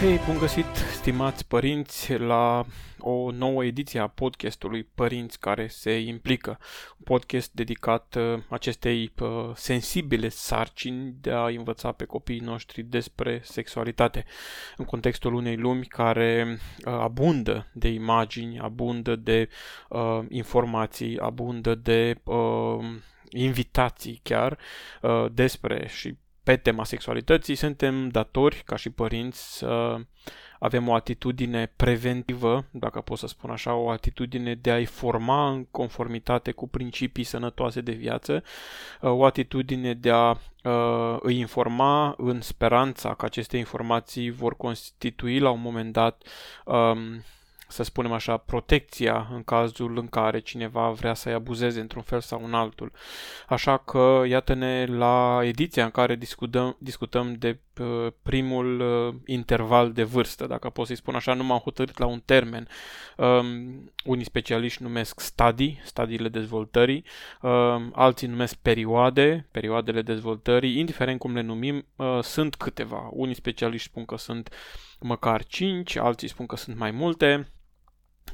Hei, bun găsit, stimați părinți, la o nouă ediție a podcastului Părinți care se implică. Un podcast dedicat uh, acestei uh, sensibile sarcini de a învăța pe copiii noștri despre sexualitate. În contextul unei lumi care uh, abundă de imagini, abundă de uh, informații, abundă de uh, invitații chiar uh, despre și pe tema sexualității, suntem datori, ca și părinți, să avem o atitudine preventivă, dacă pot să spun așa, o atitudine de a-i forma în conformitate cu principii sănătoase de viață, o atitudine de a uh, îi informa în speranța că aceste informații vor constitui la un moment dat um, să spunem așa, protecția în cazul în care cineva vrea să-i abuzeze într-un fel sau în altul. Așa că, iată-ne la ediția în care discutăm, discutăm de uh, primul uh, interval de vârstă, dacă pot să-i spun așa, nu m-am hotărât la un termen. Um, unii specialiști numesc stadii, stadiile dezvoltării, um, alții numesc perioade, perioadele dezvoltării, indiferent cum le numim, uh, sunt câteva. Unii specialiști spun că sunt măcar 5, alții spun că sunt mai multe.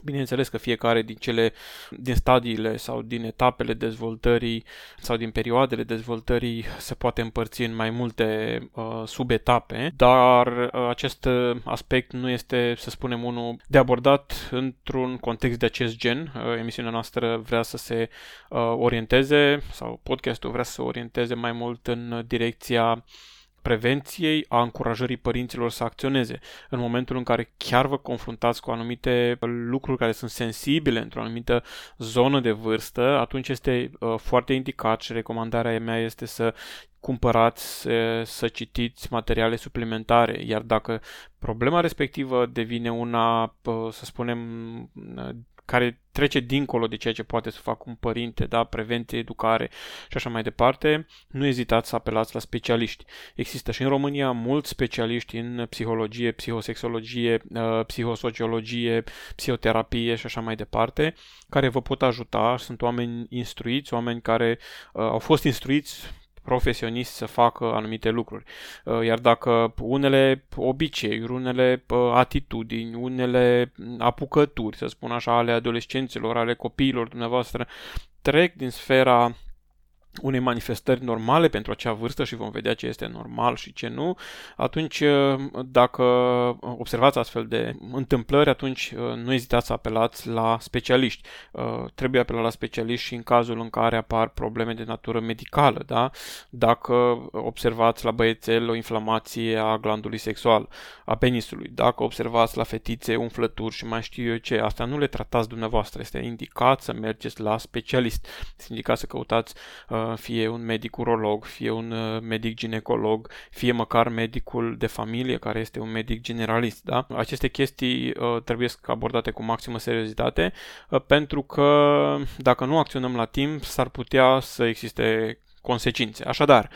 Bineînțeles că fiecare din cele, din stadiile sau din etapele dezvoltării sau din perioadele dezvoltării se poate împărți în mai multe uh, subetape, dar uh, acest aspect nu este, să spunem, unul de abordat într-un context de acest gen. Uh, emisiunea noastră vrea să se uh, orienteze sau podcastul vrea să se orienteze mai mult în direcția prevenției, a încurajării părinților să acționeze. În momentul în care chiar vă confruntați cu anumite lucruri care sunt sensibile într-o anumită zonă de vârstă, atunci este uh, foarte indicat și recomandarea mea este să cumpărați, să, să citiți materiale suplimentare, iar dacă problema respectivă devine una, uh, să spunem, care trece dincolo de ceea ce poate să facă un părinte, da, prevenție, educare și așa mai departe, nu ezitați să apelați la specialiști. Există și în România mulți specialiști în psihologie, psihosexologie, uh, psihosociologie, psihoterapie și așa mai departe, care vă pot ajuta. Sunt oameni instruiți, oameni care uh, au fost instruiți profesionist să facă anumite lucruri. Uh, iar dacă unele obiceiuri, unele uh, atitudini, unele apucături, să spun așa, ale adolescenților, ale copiilor dumneavoastră, trec din sfera unei manifestări normale pentru acea vârstă și vom vedea ce este normal și ce nu, atunci uh, dacă observați astfel de întâmplări, atunci uh, nu ezitați să apelați la specialiști. Uh, trebuie apelat la specialiști și în cazul în care apar probleme de natură medicală, da? Dacă observați la băiețel o inflamație a glandului sexual, a penisului, dacă observați la fetițe umflături și mai știu eu ce, asta nu le tratați dumneavoastră, este indicat să mergeți la specialist, este indicat să căutați uh, fie un medic urolog, fie un uh, medic ginecolog, fie măcar medicul de familie care este un medic generalist. Da? Aceste chestii uh, trebuie abordate cu maximă seriozitate uh, pentru că dacă nu acționăm la timp s-ar putea să existe consecințe. Așadar,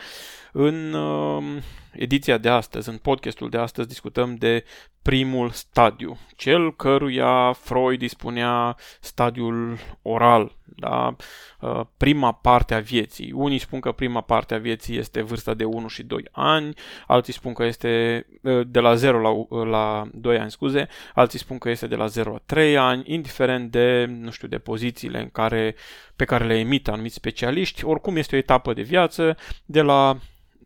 în uh, ediția de astăzi, în podcastul de astăzi, discutăm de primul stadiu, cel căruia Freud îi spunea stadiul oral, da? Uh, prima parte a vieții. Unii spun că prima parte a vieții este vârsta de 1 și 2 ani, alții spun că este uh, de la 0 la, uh, la 2 ani, scuze, alții spun că este de la 0 la 3 ani, indiferent de, nu știu, de pozițiile în care, pe care le emit anumiți specialiști, oricum este o etapă de viață de la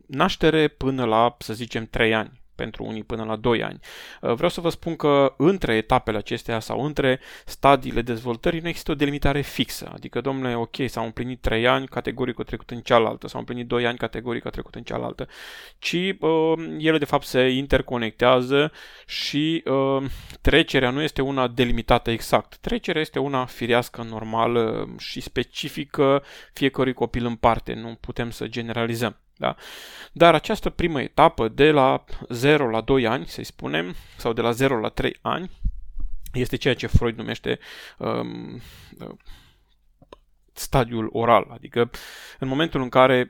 naștere până la, să zicem, 3 ani pentru unii până la 2 ani. Uh, vreau să vă spun că între etapele acestea sau între stadiile dezvoltării nu există o delimitare fixă. Adică, domnule, ok, s-au împlinit 3 ani, categoric a trecut în cealaltă, s-au împlinit 2 ani, categoric a trecut în cealaltă. Ci uh, ele, de fapt, se interconectează și uh, trecerea nu este una delimitată exact. Trecerea este una firească, normală și specifică fiecărui copil în parte. Nu putem să generalizăm. Da? Dar această primă etapă, de la 0 la 2 ani, să-i spunem, sau de la 0 la 3 ani, este ceea ce Freud numește um, stadiul oral, adică în momentul în care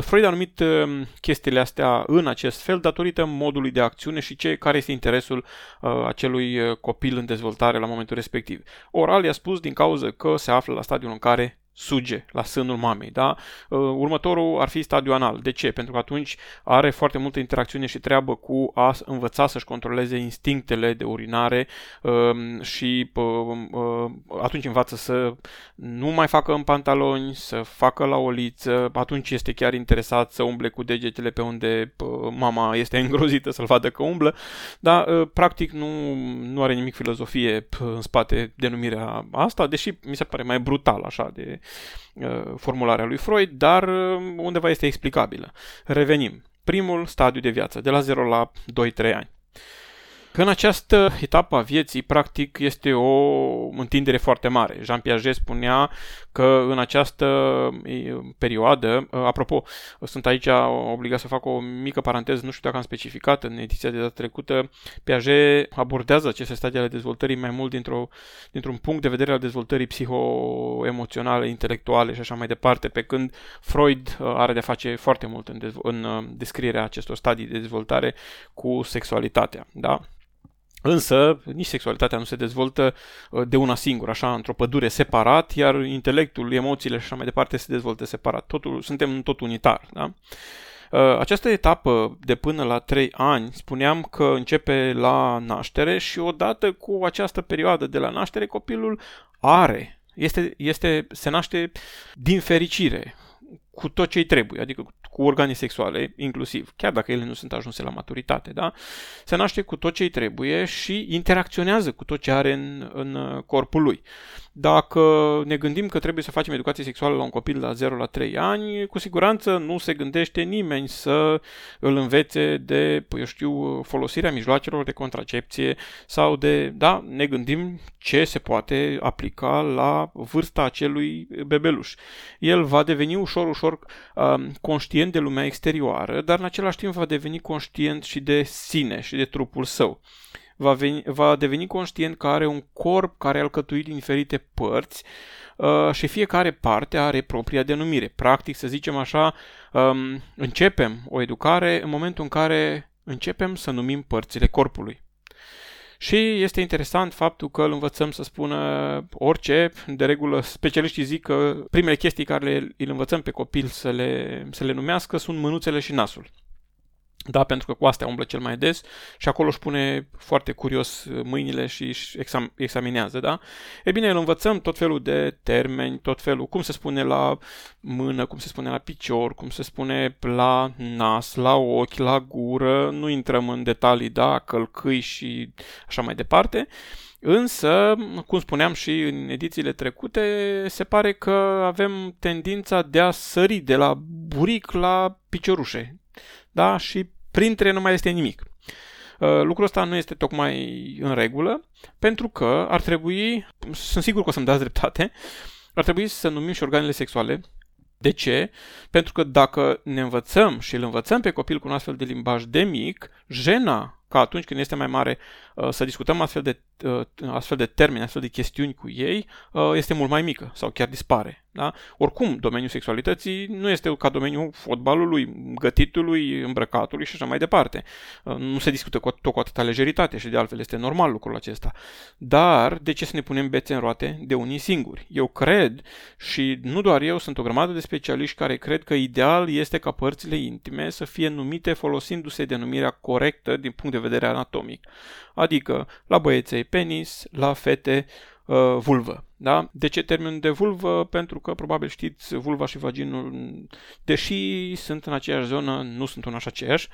Freud a numit um, chestiile astea în acest fel datorită modului de acțiune și ce, care este interesul uh, acelui uh, copil în dezvoltare la momentul respectiv. Oral i-a spus din cauza că se află la stadiul în care suge la sânul mamei. Da? Uh, următorul ar fi stadiul anal. De ce? Pentru că atunci are foarte multă interacțiune și treabă cu a învăța să-și controleze instinctele de urinare um, și uh, atunci învață să nu mai facă în pantaloni, să facă la o liță, atunci este chiar interesat să umble cu degetele pe unde mama este îngrozită să-l vadă că umblă, dar uh, practic nu, nu are nimic filozofie în spate denumirea asta, deși mi se pare mai brutal așa de Uh, formularea lui Freud, dar uh, undeva este explicabilă. Revenim. Primul stadiu de viață, de la 0 la 2-3 ani. În această etapă a vieții, practic, este o întindere foarte mare. Jean Piaget spunea că în această perioadă, apropo, sunt aici obligat să fac o mică paranteză, nu știu dacă am specificat în ediția de data trecută, Piaget abordează aceste stadii ale dezvoltării mai mult dintr-o, dintr-un punct de vedere al dezvoltării psiho-emoționale, intelectuale și așa mai departe, pe când Freud are de face foarte mult în, dezvo- în descrierea acestor stadii de dezvoltare cu sexualitatea. Da? Însă, nici sexualitatea nu se dezvoltă uh, de una singură, așa, într-o pădure separat, iar intelectul, emoțiile și așa mai departe se dezvoltă separat. Totul, suntem tot unitar, da? Uh, această etapă de până la 3 ani, spuneam că începe la naștere și odată cu această perioadă de la naștere, copilul are, este, este, se naște din fericire, cu tot ce îi trebuie, adică cu organe sexuale inclusiv, chiar dacă ele nu sunt ajunse la maturitate, da? Se naște cu tot ce îi trebuie și interacționează cu tot ce are în, în corpul lui. Dacă ne gândim că trebuie să facem educație sexuală la un copil la 0 la 3 ani, cu siguranță nu se gândește nimeni să îl învețe de, eu știu, folosirea mijloacelor de contracepție sau de, da, ne gândim ce se poate aplica la vârsta acelui bebeluș. El va deveni ușor, ușor um, conștient de lumea exterioară, dar în același timp va deveni conștient și de sine și de trupul său va, veni, va deveni conștient că are un corp care e alcătuit din diferite părți uh, și fiecare parte are propria denumire. Practic, să zicem așa, um, începem o educare în momentul în care începem să numim părțile corpului. Și este interesant faptul că îl învățăm să spună orice. De regulă, specialiștii zic că primele chestii care le, îl învățăm pe copil să le, să le numească sunt mânuțele și nasul. Da, pentru că cu astea umblă cel mai des și acolo își pune foarte curios uh, mâinile și își exam- examinează, da? E bine, îl învățăm tot felul de termeni, tot felul, cum se spune la mână, cum se spune la picior, cum se spune la nas, la ochi, la gură, nu intrăm în detalii, da, călcâi și așa mai departe. Însă, cum spuneam și în edițiile trecute, se pare că avem tendința de a sări de la buric la piciorușe. Da? Și printre nu mai este nimic. Uh, lucrul ăsta nu este tocmai în regulă, pentru că ar trebui, sunt sigur că o să-mi dați dreptate, ar trebui să numim și organele sexuale. De ce? Pentru că dacă ne învățăm și îl învățăm pe copil cu un astfel de limbaj de mic, jena ca atunci când este mai mare uh, să discutăm astfel de, uh, astfel de termeni, astfel de chestiuni cu ei, este mult mai mică sau chiar dispare. Da? Oricum, domeniul sexualității nu este ca domeniul fotbalului, gătitului, îmbrăcatului și așa mai departe. Uh, nu se discută cu, tot cu atâta lejeritate și de altfel este normal lucrul acesta. Dar de ce să ne punem bețe în roate de unii singuri? Eu cred și nu doar eu, sunt o grămadă de specialiști care cred că ideal este ca părțile intime să fie numite folosindu-se denumirea corectă din punct de vedere anatomic. Adică la băieței penis, la fete uh, vulvă. Da? De ce termen de vulvă? Pentru că probabil știți, vulva și vaginul, deși sunt în aceeași zonă, nu sunt una și aceeași,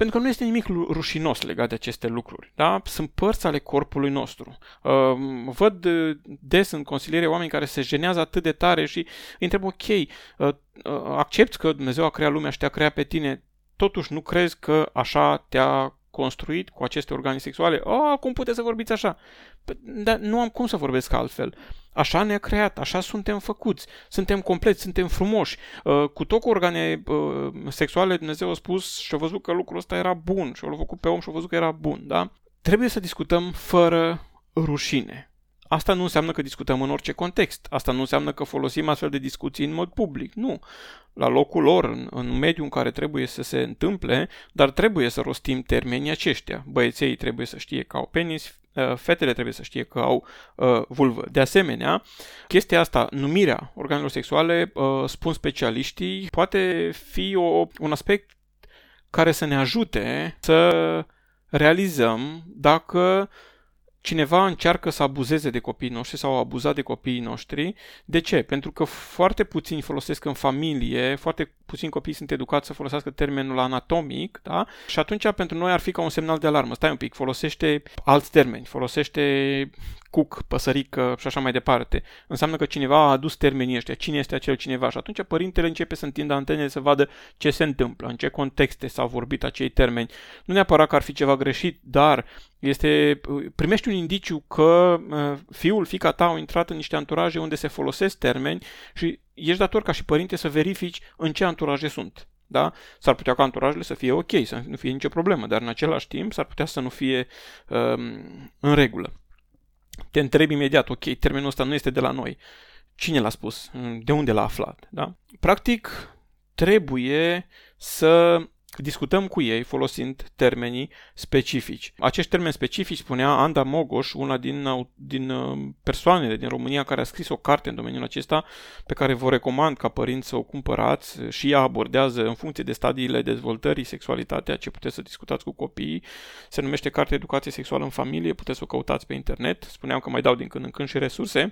pentru că nu este nimic rușinos legat de aceste lucruri. Da? Sunt părți ale corpului nostru. Uh, văd des în consiliere oameni care se jenează atât de tare și îi întreb, ok, uh, uh, accepti că Dumnezeu a creat lumea și te-a creat pe tine, totuși nu crezi că așa te-a construit cu aceste organe sexuale. Oh, cum puteți să vorbiți așa? Păi, dar nu am cum să vorbesc altfel. Așa ne-a creat, așa suntem făcuți, suntem compleți, suntem frumoși. Uh, cu tot cu organe uh, sexuale, Dumnezeu a spus și a văzut că lucrul ăsta era bun și l-a făcut pe om și a văzut că era bun, da? Trebuie să discutăm fără rușine. Asta nu înseamnă că discutăm în orice context. Asta nu înseamnă că folosim astfel de discuții în mod public. Nu. La locul lor, în, în mediul în care trebuie să se întâmple, dar trebuie să rostim termenii aceștia. Băieței trebuie să știe că au penis, uh, fetele trebuie să știe că au uh, vulvă. De asemenea, chestia asta, numirea organelor sexuale, uh, spun specialiștii, poate fi o, un aspect care să ne ajute să realizăm dacă cineva încearcă să abuzeze de copiii noștri sau a abuzat de copiii noștri. De ce? Pentru că foarte puțini folosesc în familie, foarte puțini copii sunt educați să folosească termenul anatomic, da? Și atunci pentru noi ar fi ca un semnal de alarmă. Stai un pic, folosește alți termeni, folosește cuc, păsărică și așa mai departe. Înseamnă că cineva a adus termenii ăștia. Cine este acel cineva? Și atunci părintele începe să întindă antenele să vadă ce se întâmplă, în ce contexte s-au vorbit acei termeni. Nu neapărat că ar fi ceva greșit, dar este, primești un indiciu că uh, fiul, fica ta au intrat în niște anturaje unde se folosesc termeni și ești dator ca și părinte să verifici în ce anturaje sunt. Da? S-ar putea ca anturajele să fie ok, să nu fie nicio problemă, dar în același timp s-ar putea să nu fie um, în regulă. Te întrebi imediat, ok, termenul ăsta nu este de la noi. Cine l-a spus? De unde l-a aflat? Da? Practic, trebuie să discutăm cu ei folosind termenii specifici. Acești termeni specifici spunea Anda Mogoș, una din, din uh, persoanele din România care a scris o carte în domeniul acesta, pe care vă recomand ca părinți să o cumpărați și ea abordează în funcție de stadiile dezvoltării sexualitatea ce puteți să discutați cu copiii. Se numește Carte Educație Sexuală în Familie, puteți să o căutați pe internet. Spuneam că mai dau din când în când și resurse.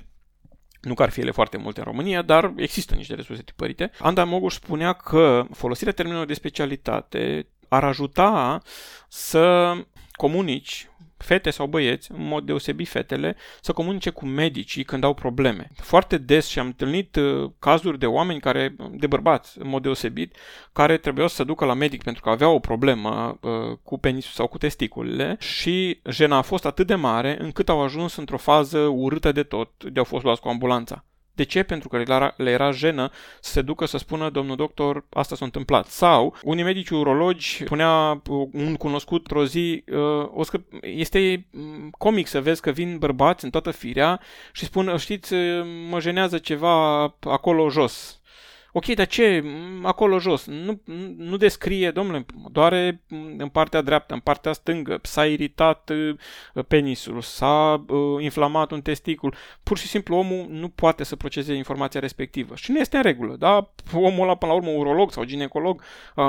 Nu că ar fi ele foarte multe în România, dar există niște resurse tipărite. Anda Moguș spunea că folosirea termenelor de specialitate ar ajuta să comunici fete sau băieți, în mod deosebit fetele, să comunice cu medicii când au probleme. Foarte des și am întâlnit uh, cazuri de oameni care, de bărbați, în mod deosebit, care trebuiau să se ducă la medic pentru că aveau o problemă uh, cu penisul sau cu testiculele și jena a fost atât de mare încât au ajuns într-o fază urâtă de tot de au fost luați cu ambulanța. De ce? Pentru că le era, le era jenă să se ducă să spună, domnul doctor, asta s-a întâmplat. Sau, unii medici urologi, spunea un cunoscut într-o zi, uh, o să, este mm, comic să vezi că vin bărbați în toată firea și spun, știți, mă jenează ceva acolo jos Ok, dar ce? Acolo jos. Nu, nu descrie, domnule, doare în partea dreaptă, în partea stângă, s-a iritat uh, penisul, s-a uh, inflamat un testicul. Pur și simplu omul nu poate să proceseze informația respectivă. Și nu este în regulă, da? Omul ăla, până la urmă, urolog sau ginecolog, uh,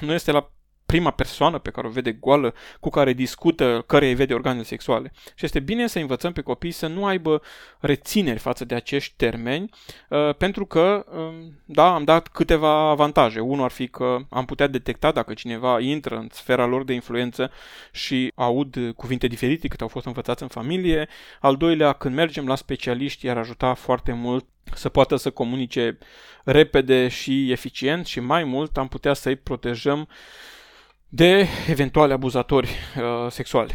nu este la prima persoană pe care o vede goală, cu care discută, care îi vede organele sexuale. Și este bine să învățăm pe copii să nu aibă rețineri față de acești termeni, uh, pentru că, um, da, am dat câteva avantaje. Unul ar fi că am putea detecta dacă cineva intră în sfera lor de influență și aud cuvinte diferite cât au fost învățați în familie. Al doilea, când mergem la specialiști, i-ar ajuta foarte mult să poată să comunice repede și eficient și mai mult am putea să-i protejăm de eventuale abuzatori uh, sexuali.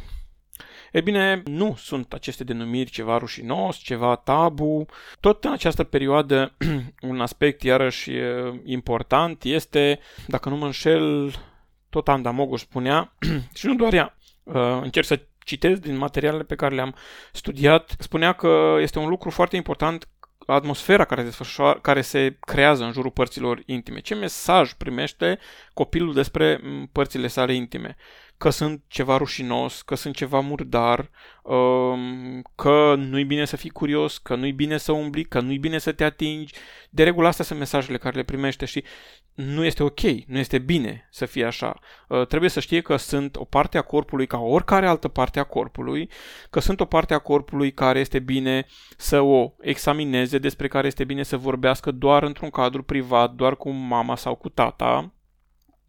E bine, nu sunt aceste denumiri ceva rușinos, ceva tabu. Tot în această perioadă, un aspect iarăși uh, important este, dacă nu mă înșel, tot Anda Mogu spunea, și nu doar ea, uh, încerc să citesc din materialele pe care le-am studiat, spunea că este un lucru foarte important atmosfera care se, care se creează în jurul părților intime. Ce mesaj primește copilul despre părțile sale intime? Că sunt ceva rușinos, că sunt ceva murdar, um, că nu-i bine să fii curios, că nu-i bine să umbli, că nu-i bine să te atingi. De regulă astea sunt mesajele care le primește și nu este ok, nu este bine să fie așa. Uh, trebuie să știe că sunt o parte a corpului ca oricare altă parte a corpului, că sunt o parte a corpului care este bine să o examineze, despre care este bine să vorbească doar într-un cadru privat, doar cu mama sau cu tata,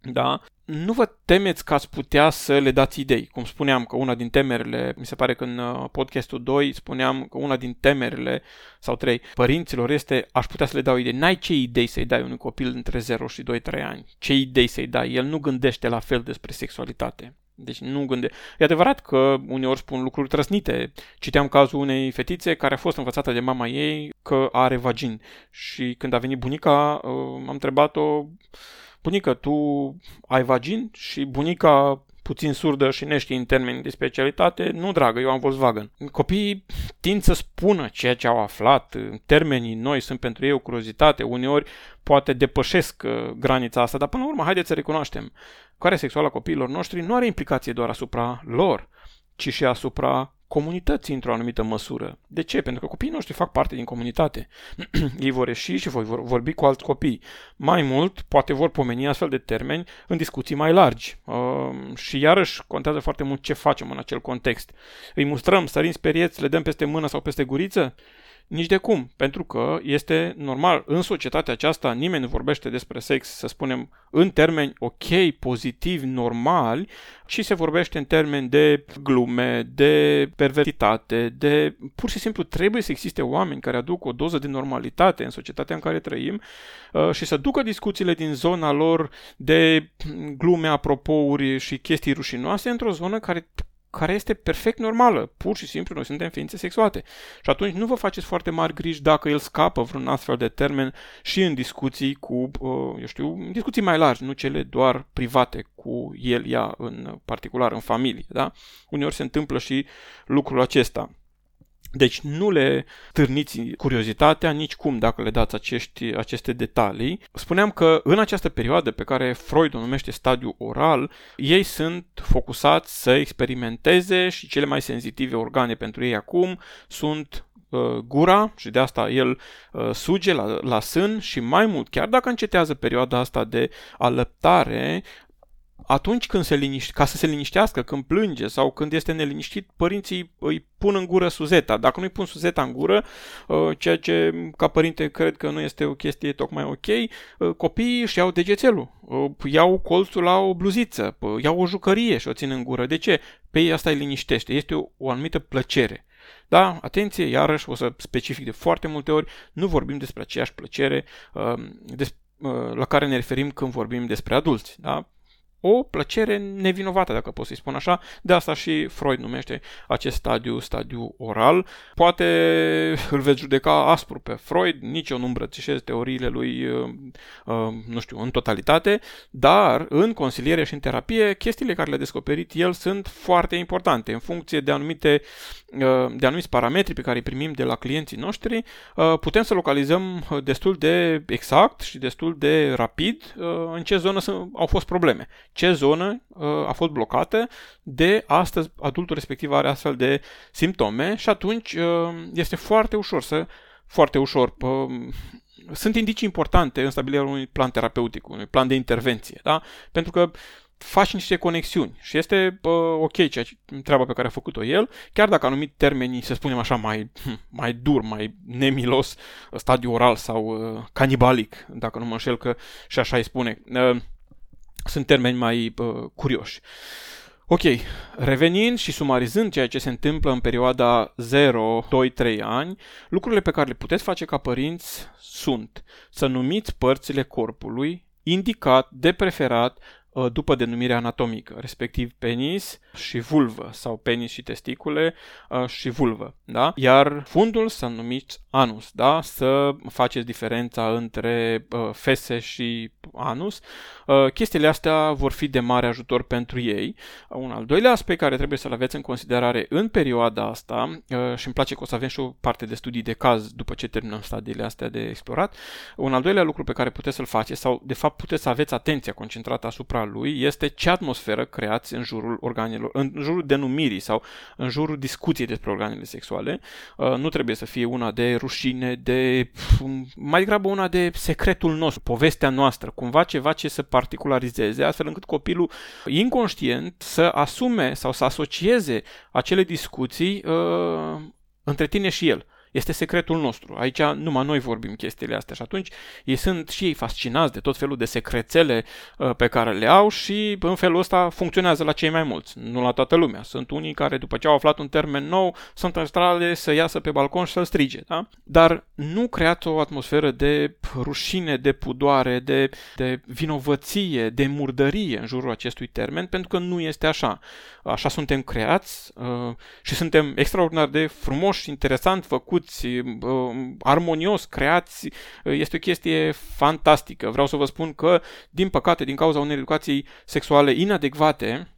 da? Nu vă temeți că ați putea să le dați idei. Cum spuneam că una din temerile, mi se pare că în uh, podcastul 2 spuneam că una din temerile, sau 3, părinților este aș putea să le dau idei. N-ai ce idei să-i dai unui copil între 0 și 2-3 ani. Ce idei să-i dai? El nu gândește la fel despre sexualitate. Deci nu gânde. E adevărat că uneori spun lucruri trăsnite. Citeam cazul unei fetițe care a fost învățată de mama ei că are vagin. Și când a venit bunica, uh, am întrebat-o, bunică, tu ai vagin? Și bunica puțin surdă și neștii în termeni de specialitate, nu dragă, eu am Volkswagen. Copiii tind să spună ceea ce au aflat, termenii noi sunt pentru ei o curiozitate, uneori poate depășesc uh, granița asta, dar până la urmă haideți să recunoaștem. Care sexuală a copiilor noștri nu are implicație doar asupra lor, ci și asupra comunității într-o anumită măsură. De ce? Pentru că copiii noștri fac parte din comunitate. Ei vor ieși și vor vorbi cu alți copii. Mai mult, poate vor pomeni astfel de termeni în discuții mai largi. Uh, și iarăși contează foarte mult ce facem în acel context. Îi mustrăm, sărim sperieți, le dăm peste mână sau peste guriță? Nici de cum, pentru că este normal, în societatea aceasta nimeni nu vorbește despre sex, să spunem, în termeni ok, pozitivi, normali, și se vorbește în termeni de glume, de perversitate, de... Pur și simplu trebuie să existe oameni care aduc o doză de normalitate în societatea în care trăim uh, și să ducă discuțiile din zona lor de glume, apropouri și chestii rușinoase într-o zonă care care este perfect normală. Pur și simplu noi suntem ființe sexuate. Și atunci nu vă faceți foarte mari griji dacă el scapă vreun astfel de termen și în discuții cu, uh, eu știu, discuții mai largi, nu cele doar private cu el, ea în particular, în familie. Da? Uneori se întâmplă și lucrul acesta. Deci nu le târniți curiozitatea nici cum dacă le dați acești, aceste detalii. Spuneam că în această perioadă pe care Freud o numește stadiu oral, ei sunt focusați să experimenteze și cele mai senzitive organe pentru ei acum sunt uh, gura și de asta el uh, suge la, la sân și mai mult, chiar dacă încetează perioada asta de alăptare, atunci când se liniște, ca să se liniștească, când plânge sau când este neliniștit, părinții îi pun în gură suzeta. Dacă nu îi pun suzeta în gură, uh, ceea ce ca părinte cred că nu este o chestie tocmai ok, uh, copiii își iau degețelul, uh, iau colțul la o bluziță, iau o jucărie și o țin în gură. De ce? Pe ei asta îi liniștește. Este o, o anumită plăcere. Da, atenție, iarăși o să specific de foarte multe ori, nu vorbim despre aceeași plăcere la care ne referim când vorbim despre adulți. Da? O plăcere nevinovată, dacă pot să-i spun așa. De asta și Freud numește acest stadiu, stadiu oral. Poate îl veți judeca aspru pe Freud, nici eu nu îmbrățișez teoriile lui, uh, uh, nu știu, în totalitate, dar în consiliere și în terapie, chestiile care le-a descoperit el sunt foarte importante în funcție de anumite uh, de anumiți parametri pe care îi primim de la clienții noștri, putem să localizăm destul de exact și destul de rapid în ce zonă au fost probleme ce zonă uh, a fost blocată de astăzi adultul respectiv are astfel de simptome și atunci uh, este foarte ușor să foarte ușor uh, sunt indicii importante în stabilirea unui plan terapeutic, unui plan de intervenție, da? Pentru că faci niște conexiuni și este uh, ok ceea ce, treaba pe care a făcut-o el, chiar dacă anumit termenii, să spunem așa, mai, mai dur, mai nemilos, stadiu oral sau uh, canibalic, dacă nu mă înșel că și așa îi spune. Uh, sunt termeni mai uh, curioși. Ok, revenind și sumarizând ceea ce se întâmplă în perioada 0, 2, 3 ani, lucrurile pe care le puteți face ca părinți sunt să numiți părțile corpului indicat, de preferat, Uh, după denumirea anatomică, respectiv penis și vulvă sau penis și testicule uh, și vulvă, da? Iar fundul să numiți anus, da? Să faceți diferența între uh, fese și anus. Chestiile astea vor fi de mare ajutor pentru ei. Un al doilea aspect care trebuie să-l aveți în considerare în perioada asta și îmi place că o să avem și o parte de studii de caz după ce terminăm stadiile astea de explorat. Un al doilea lucru pe care puteți să-l faceți sau de fapt puteți să aveți atenția concentrată asupra lui este ce atmosferă creați în jurul organelor, în jurul denumirii sau în jurul discuției despre organele sexuale. Uh, nu trebuie să fie una de rușine, de mai degrabă una de secretul nostru, povestea noastră, cumva ceva ce să particularizeze, astfel încât copilul inconștient să asume sau să asocieze acele discuții uh, între tine și el. Este secretul nostru. Aici numai noi vorbim chestiile astea și atunci ei sunt și ei fascinați de tot felul de secrețele uh, pe care le au și în felul ăsta funcționează la cei mai mulți, nu la toată lumea. Sunt unii care după ce au aflat un termen nou sunt în stradă să iasă pe balcon și să-l strige, da? Dar nu creați o atmosferă de rușine, de pudoare, de, de vinovăție, de murdărie în jurul acestui termen, pentru că nu este așa. Așa suntem creați uh, și suntem extraordinar de frumoși, interesant, făcuți, uh, armonios, creați. Uh, este o chestie fantastică. Vreau să vă spun că, din păcate, din cauza unei educații sexuale inadecvate,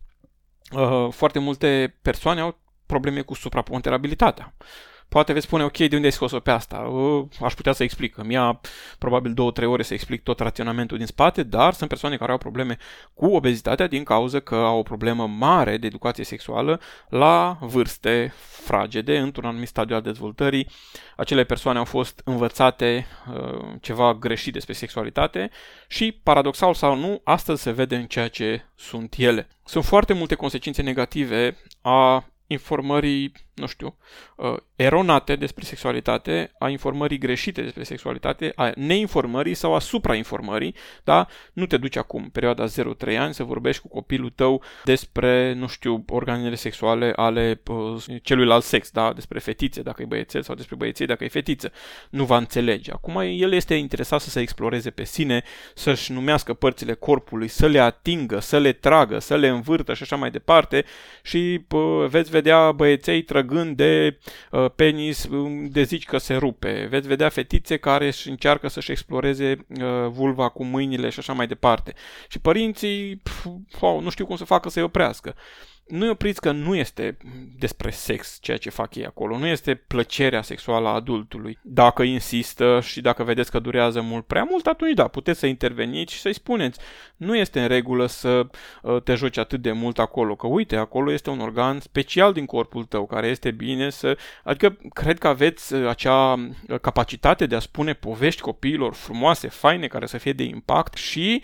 uh, foarte multe persoane au probleme cu supraponderabilitatea. Poate veți spune, ok, de unde ai scos-o pe asta? Aș putea să explic. Îmi ia probabil două-trei ore să explic tot raționamentul din spate, dar sunt persoane care au probleme cu obezitatea din cauza că au o problemă mare de educație sexuală la vârste fragede, într-un anumit stadiu al dezvoltării. Acele persoane au fost învățate uh, ceva greșit despre sexualitate și, paradoxal sau nu, astăzi se vede în ceea ce sunt ele. Sunt foarte multe consecințe negative a informării, nu știu, uh, eronate despre sexualitate, a informării greșite despre sexualitate, a neinformării sau a suprainformării, da? Nu te duci acum, perioada 0-3 ani, să vorbești cu copilul tău despre, nu știu, organele sexuale ale uh, celuilalt sex, da? Despre fetițe, dacă e băiețel, sau despre băieței, dacă e fetiță. Nu va înțelege. Acum el este interesat să se exploreze pe sine, să-și numească părțile corpului, să le atingă, să le tragă, să le învârtă și așa mai departe și uh, veți vedea băieței trăgând de uh, penis um, de zici că se rupe. Veți vedea fetițe care își încearcă să-și exploreze uh, vulva cu mâinile și așa mai departe. Și părinții, pf, wow, nu știu cum să facă să-i oprească nu-i opriți că nu este despre sex ceea ce fac ei acolo, nu este plăcerea sexuală a adultului. Dacă insistă și dacă vedeți că durează mult prea mult, atunci da, puteți să interveniți și să-i spuneți. Nu este în regulă să uh, te joci atât de mult acolo, că uite, acolo este un organ special din corpul tău care este bine să... Adică cred că aveți uh, acea uh, capacitate de a spune povești copiilor frumoase, faine, care să fie de impact și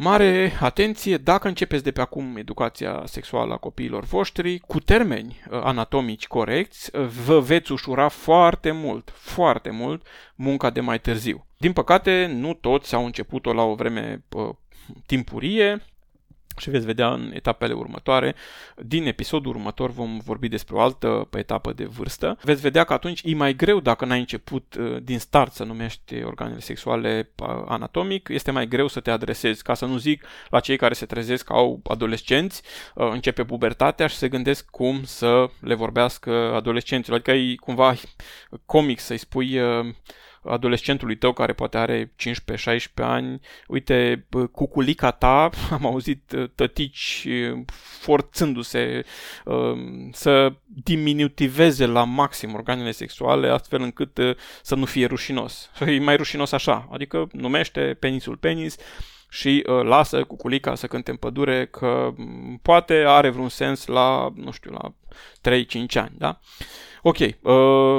Mare atenție dacă începeți de pe acum educația sexuală a copiilor voștri cu termeni uh, anatomici corecți, uh, vă veți ușura foarte mult, foarte mult munca de mai târziu. Din păcate, nu toți au început-o la o vreme uh, timpurie, și veți vedea în etapele următoare. Din episodul următor vom vorbi despre o altă etapă de vârstă. Veți vedea că atunci e mai greu dacă n-ai început uh, din start să numești organele sexuale uh, anatomic, este mai greu să te adresezi, ca să nu zic la cei care se trezesc că au adolescenți, uh, începe pubertatea și se gândesc cum să le vorbească adolescenților. Adică e cumva comic să-i spui adolescentului tău care poate are 15-16 ani, uite, cuculica ta, am auzit uh, tătici uh, forțându-se uh, să diminutiveze la maxim organele sexuale, astfel încât să nu fie rușinos. E mai rușinos așa, adică numește penisul penis, și uh, lasă cuculica să cânte în pădure că mm, poate are vreun sens la, nu știu, la 3-5 ani, da? Ok, uh,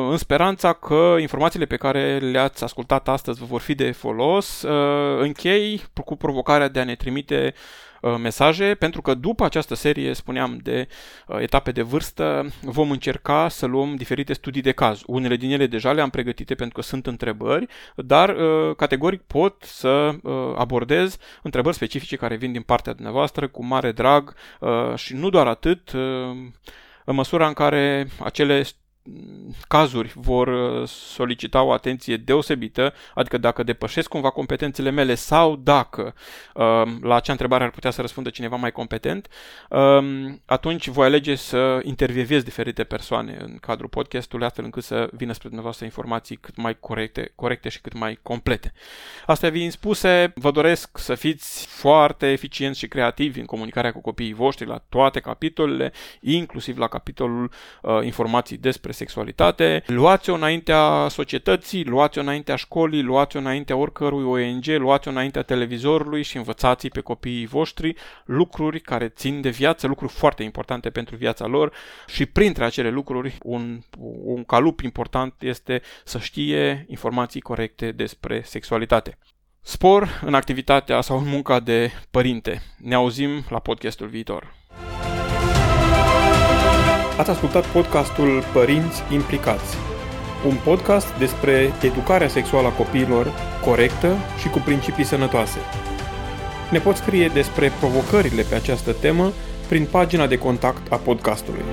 în speranța că informațiile pe care le-ați ascultat astăzi vă vor fi de folos, uh, închei cu provocarea de a ne trimite uh, mesaje, pentru că după această serie, spuneam, de etape de vârstă, vom încerca să luăm diferite studii de caz. Unele din ele deja le-am pregătite pentru că sunt întrebări, dar categoric pot să abordez întrebări specifice care vin din partea dumneavoastră cu mare drag și nu doar atât, în măsura în care acele cazuri vor uh, solicita o atenție deosebită, adică dacă depășesc cumva competențele mele sau dacă um, la acea întrebare ar putea să răspundă cineva mai competent, um, atunci voi alege să intervievez diferite persoane în cadrul podcastului, astfel încât să vină spre dumneavoastră informații cât mai corecte, corecte și cât mai complete. Astea fiind spuse, vă doresc să fiți foarte eficienți și creativi în comunicarea cu copiii voștri la toate capitolele, inclusiv la capitolul uh, informații despre sexualitate, luați-o înaintea societății, luați-o înaintea școlii, luați-o înaintea oricărui ONG, luați-o înaintea televizorului și învățați pe copiii voștri lucruri care țin de viață, lucruri foarte importante pentru viața lor și printre acele lucruri un, un calup important este să știe informații corecte despre sexualitate. Spor în activitatea sau în munca de părinte. Ne auzim la podcastul viitor. Ați ascultat podcastul Părinți Implicați. un podcast despre educarea sexuală a copiilor corectă și cu principii sănătoase. Ne poți scrie despre provocările pe această temă prin pagina de contact a podcastului.